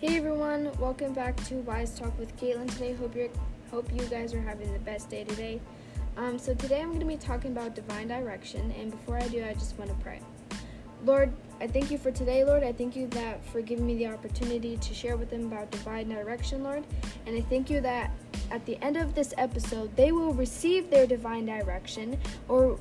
Hey everyone, welcome back to Wise Talk with Caitlin today. Hope you hope you guys are having the best day today. Um, so today I'm going to be talking about divine direction, and before I do, I just want to pray. Lord, I thank you for today, Lord. I thank you that for giving me the opportunity to share with them about divine direction, Lord. And I thank you that at the end of this episode, they will receive their divine direction or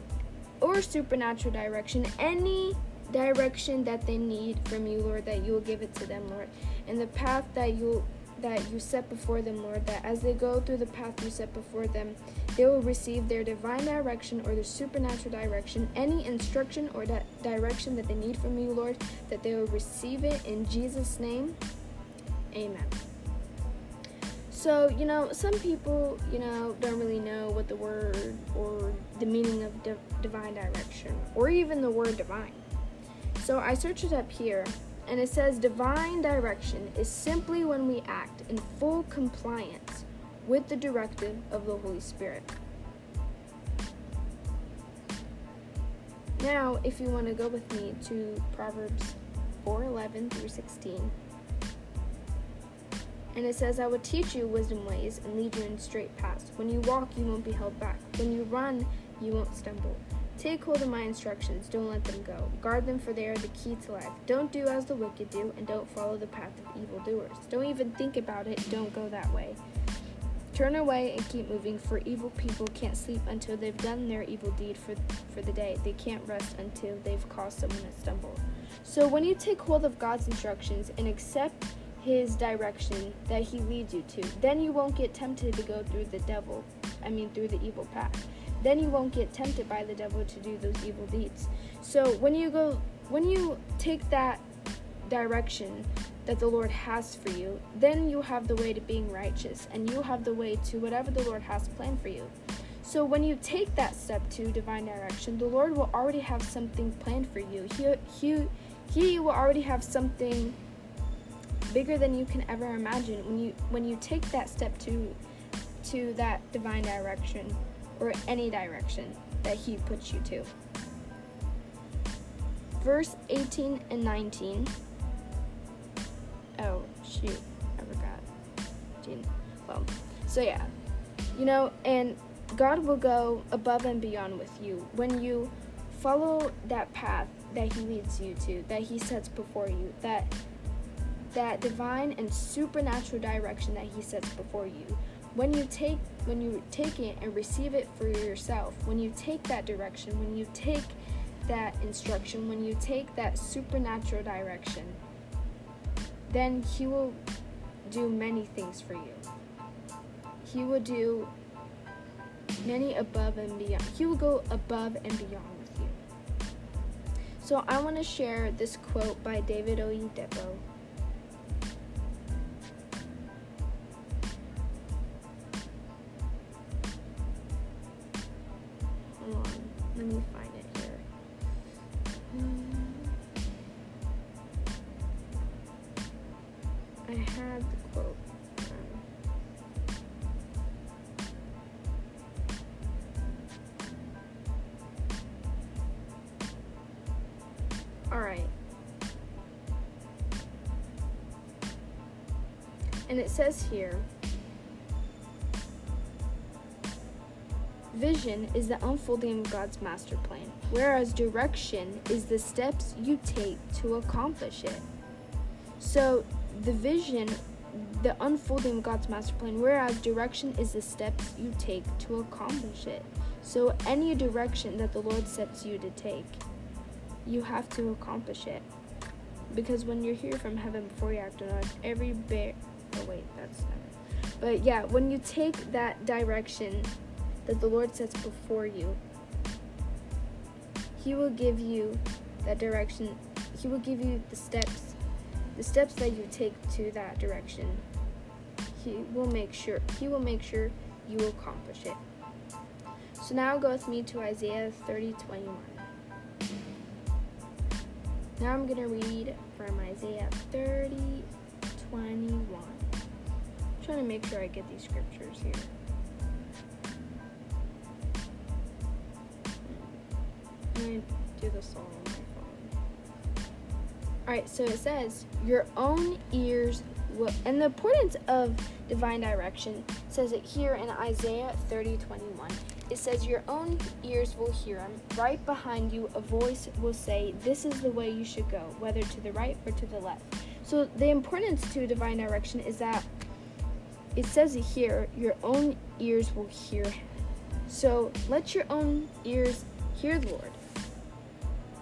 or supernatural direction, any direction that they need from you, Lord, that you will give it to them, Lord. And the path that you that you set before them, Lord, that as they go through the path you set before them, they will receive their divine direction or their supernatural direction, any instruction or that direction that they need from you, Lord, that they will receive it in Jesus' name. Amen. So, you know, some people, you know, don't really know what the word or the meaning of di- divine direction or even the word divine. So I searched it up here, and it says divine direction is simply when we act in full compliance with the directive of the Holy Spirit. Now, if you want to go with me to Proverbs 4:11 through 16. And it says, I will teach you wisdom ways and lead you in straight paths. When you walk, you won't be held back. When you run, you won't stumble. Take hold of my instructions, don't let them go. Guard them, for they are the key to life. Don't do as the wicked do, and don't follow the path of evildoers. Don't even think about it, don't go that way. Turn away and keep moving, for evil people can't sleep until they've done their evil deed for, for the day. They can't rest until they've caused someone to stumble. So when you take hold of God's instructions and accept his direction that he leads you to, then you won't get tempted to go through the devil, I mean through the evil path then you won't get tempted by the devil to do those evil deeds. So when you go when you take that direction that the Lord has for you, then you have the way to being righteous and you have the way to whatever the Lord has planned for you. So when you take that step to divine direction, the Lord will already have something planned for you. He he he will already have something bigger than you can ever imagine when you when you take that step to to that divine direction or any direction that He puts you to. Verse 18 and 19. Oh, shoot. I forgot. Gene. Well, so yeah. You know, and God will go above and beyond with you when you follow that path that He leads you to, that He sets before you, that that divine and supernatural direction that He sets before you when you take when you take it and receive it for yourself when you take that direction when you take that instruction when you take that supernatural direction then he will do many things for you. He will do many above and beyond. He will go above and beyond with you. So i want to share this quote by david oyedepo the quote. Um, all right. And it says here Vision is the unfolding of God's master plan, whereas direction is the steps you take to accomplish it. So, the vision, the unfolding of God's master plan, whereas direction is the steps you take to accomplish it. So, any direction that the Lord sets you to take, you have to accomplish it. Because when you're here from heaven before you act on earth, every bit. Oh, wait, that's not it. But yeah, when you take that direction that the Lord sets before you. He will give you that direction. He will give you the steps, the steps that you take to that direction. He will make sure he will make sure you accomplish it. So now go with me to Isaiah 30, 21. Now I'm going to read from Isaiah 30, 21. I'm trying to make sure I get these scriptures here. do this all on my phone. Alright, so it says, Your own ears will, and the importance of divine direction says it here in Isaiah 30 21. It says, Your own ears will hear him. Right behind you, a voice will say, This is the way you should go, whether to the right or to the left. So, the importance to divine direction is that it says it here, Your own ears will hear him. So, let your own ears hear the Lord.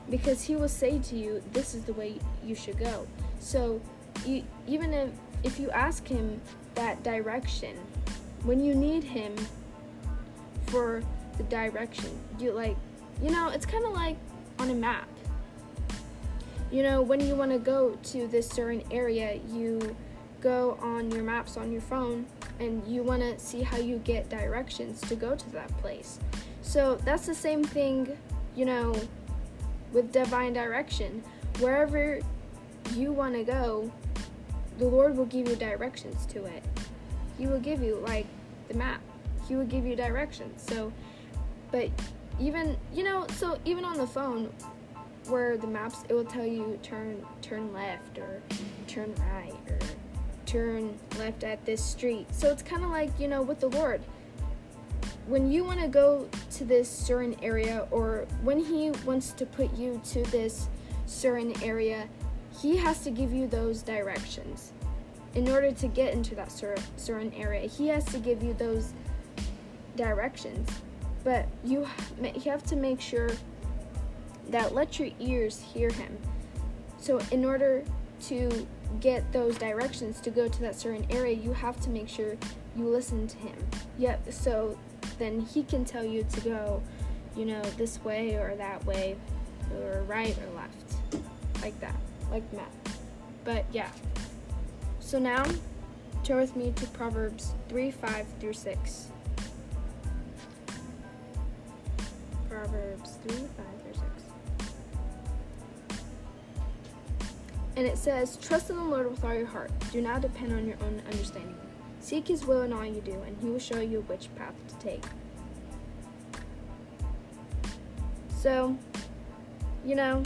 Because he will say to you, This is the way you should go. So, you, even if, if you ask him that direction, when you need him, for the direction. You like, you know, it's kind of like on a map. You know, when you want to go to this certain area, you go on your maps on your phone and you want to see how you get directions to go to that place. So that's the same thing, you know, with divine direction. Wherever you want to go, the Lord will give you directions to it. He will give you, like, the map he will give you directions. So, but even you know, so even on the phone, where the maps it will tell you turn turn left or turn right or turn left at this street. So it's kind of like you know with the Lord. When you want to go to this certain area, or when He wants to put you to this certain area, He has to give you those directions in order to get into that certain area. He has to give you those directions, but you you have to make sure that let your ears hear him. So in order to get those directions to go to that certain area, you have to make sure you listen to him. Yep, so then he can tell you to go, you know, this way or that way, or right or left. Like that. Like map. But yeah. So now turn with me to Proverbs 3 5 through 6. Proverbs 3, 5, through 6. And it says, Trust in the Lord with all your heart. Do not depend on your own understanding. Seek his will in all you do, and he will show you which path to take. So, you know,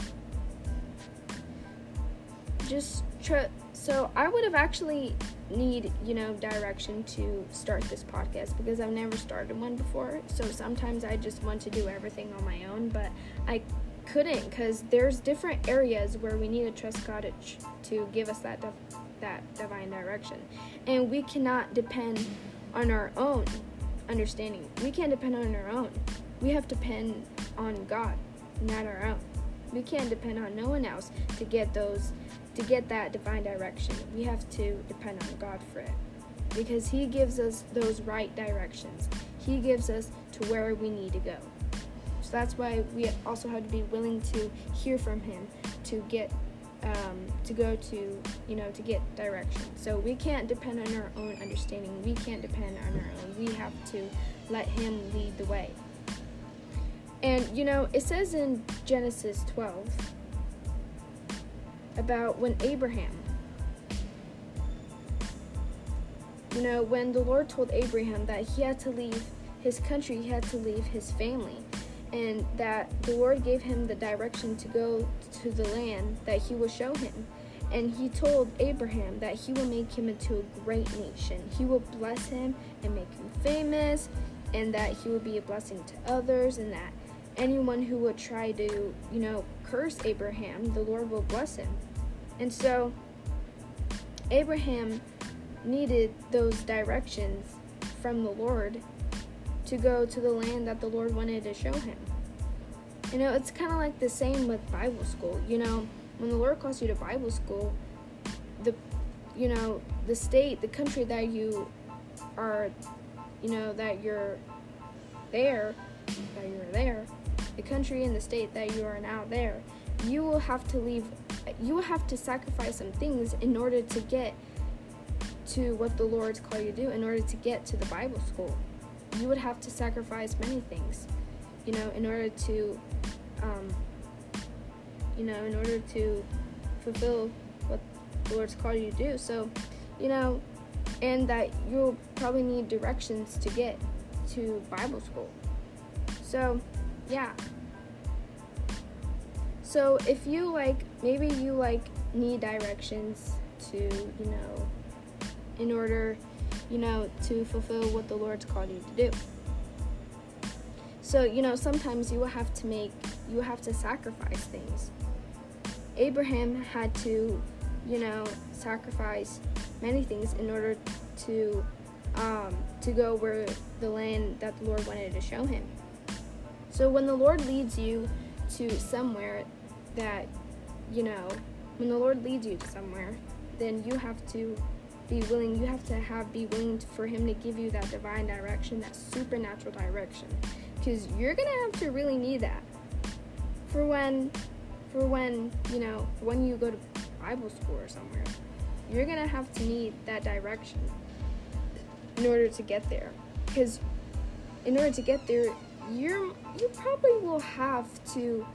just try. So, I would have actually need, you know, direction to start this podcast because I've never started one before. So sometimes I just want to do everything on my own, but I couldn't because there's different areas where we need to trust God to give us that that divine direction, and we cannot depend on our own understanding. We can't depend on our own. We have to depend on God, not our own. We can't depend on no one else to get those to get that divine direction, we have to depend on God for it. Because He gives us those right directions. He gives us to where we need to go. So that's why we also have to be willing to hear from Him to get um, to go to you know to get direction. So we can't depend on our own understanding. We can't depend on our own. We have to let Him lead the way. And you know it says in Genesis 12 about when Abraham, you know, when the Lord told Abraham that he had to leave his country, he had to leave his family, and that the Lord gave him the direction to go to the land that he will show him. And he told Abraham that he will make him into a great nation. He will bless him and make him famous, and that he will be a blessing to others, and that anyone who would try to, you know, curse Abraham, the Lord will bless him. And so Abraham needed those directions from the Lord to go to the land that the Lord wanted to show him. You know, it's kind of like the same with Bible school. You know, when the Lord calls you to Bible school, the you know, the state, the country that you are, you know, that you're there, that you're there, the country and the state that you are now there, you will have to leave, you will have to sacrifice some things in order to get to what the Lord's called you to do, in order to get to the Bible school. You would have to sacrifice many things, you know, in order to, um, you know, in order to fulfill what the Lord's called you to do. So, you know, and that you'll probably need directions to get to Bible school. So, yeah. So if you like, maybe you like need directions to, you know, in order, you know, to fulfill what the Lord's called you to do. So, you know, sometimes you will have to make, you will have to sacrifice things. Abraham had to, you know, sacrifice many things in order to um, to go where the land that the Lord wanted to show him. So when the Lord leads you to somewhere that, you know, when the Lord leads you to somewhere, then you have to be willing, you have to have be willing for him to give you that divine direction, that supernatural direction. Because you're gonna have to really need that. For when for when, you know, when you go to Bible school or somewhere, you're gonna have to need that direction in order to get there. Because in order to get there, you're you probably will have to,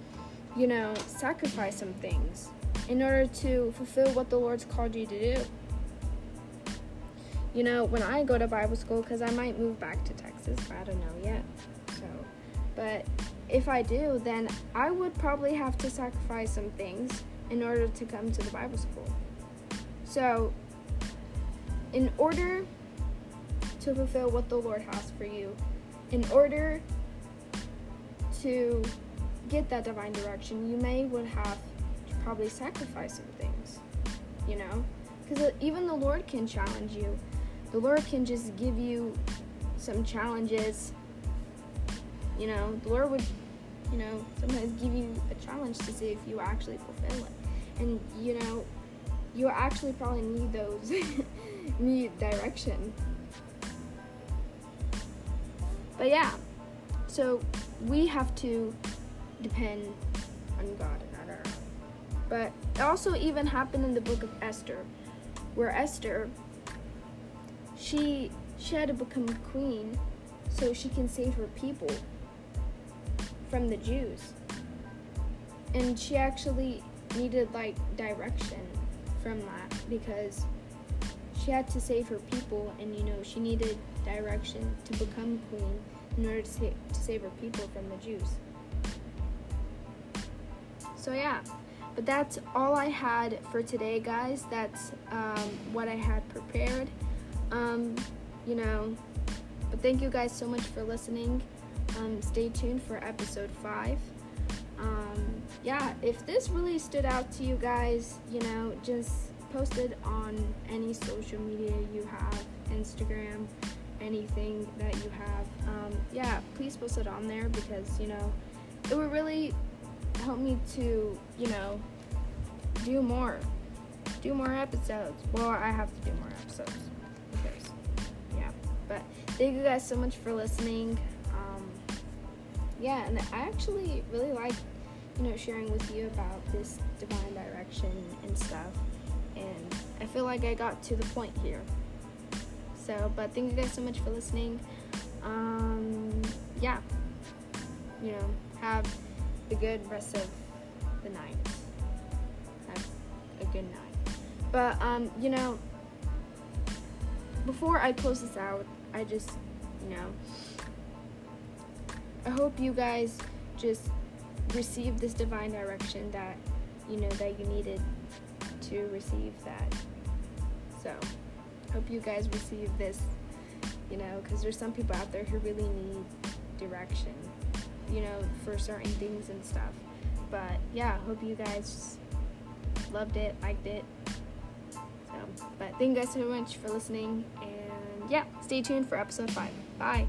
you know, sacrifice some things in order to fulfill what the Lord's called you to do. You know, when I go to Bible school, because I might move back to Texas, I don't know yet. So, but if I do, then I would probably have to sacrifice some things in order to come to the Bible school. So, in order to fulfill what the Lord has for you, in order to get that divine direction, you may would have to probably sacrifice some things, you know? Because even the Lord can challenge you. The Lord can just give you some challenges. You know, the Lord would, you know, sometimes give you a challenge to see if you actually fulfill it. And, you know, you actually probably need those, need direction but yeah, so we have to depend on God and not our own. But it also even happened in the book of Esther, where Esther, she she had to become a queen so she can save her people from the Jews. And she actually needed like direction from that because she had to save her people and you know she needed direction to become queen in order to, sa- to save her people from the Jews. So, yeah, but that's all I had for today, guys. That's um, what I had prepared. Um, you know, but thank you guys so much for listening. Um, stay tuned for episode 5. Um, yeah, if this really stood out to you guys, you know, just post it on any social media you have Instagram, anything that you have. Um, yeah, please post it on there because, you know, it would really help me to, you know, do more. Do more episodes. Well, I have to do more episodes. But thank you guys so much for listening. Um, yeah, and I actually really like, you know, sharing with you about this divine direction and stuff. And I feel like I got to the point here. So, but thank you guys so much for listening. Um, yeah, you know, have a good rest of the night. Have a good night. But um, you know, before I close this out, I just, you know, I hope you guys just receive this divine direction that you know that you needed to receive that. So hope you guys receive this, you know, because there's some people out there who really need direction, you know, for certain things and stuff. But yeah, hope you guys loved it, liked it. So, but thank you guys so much for listening, and yeah, stay tuned for episode five. Bye.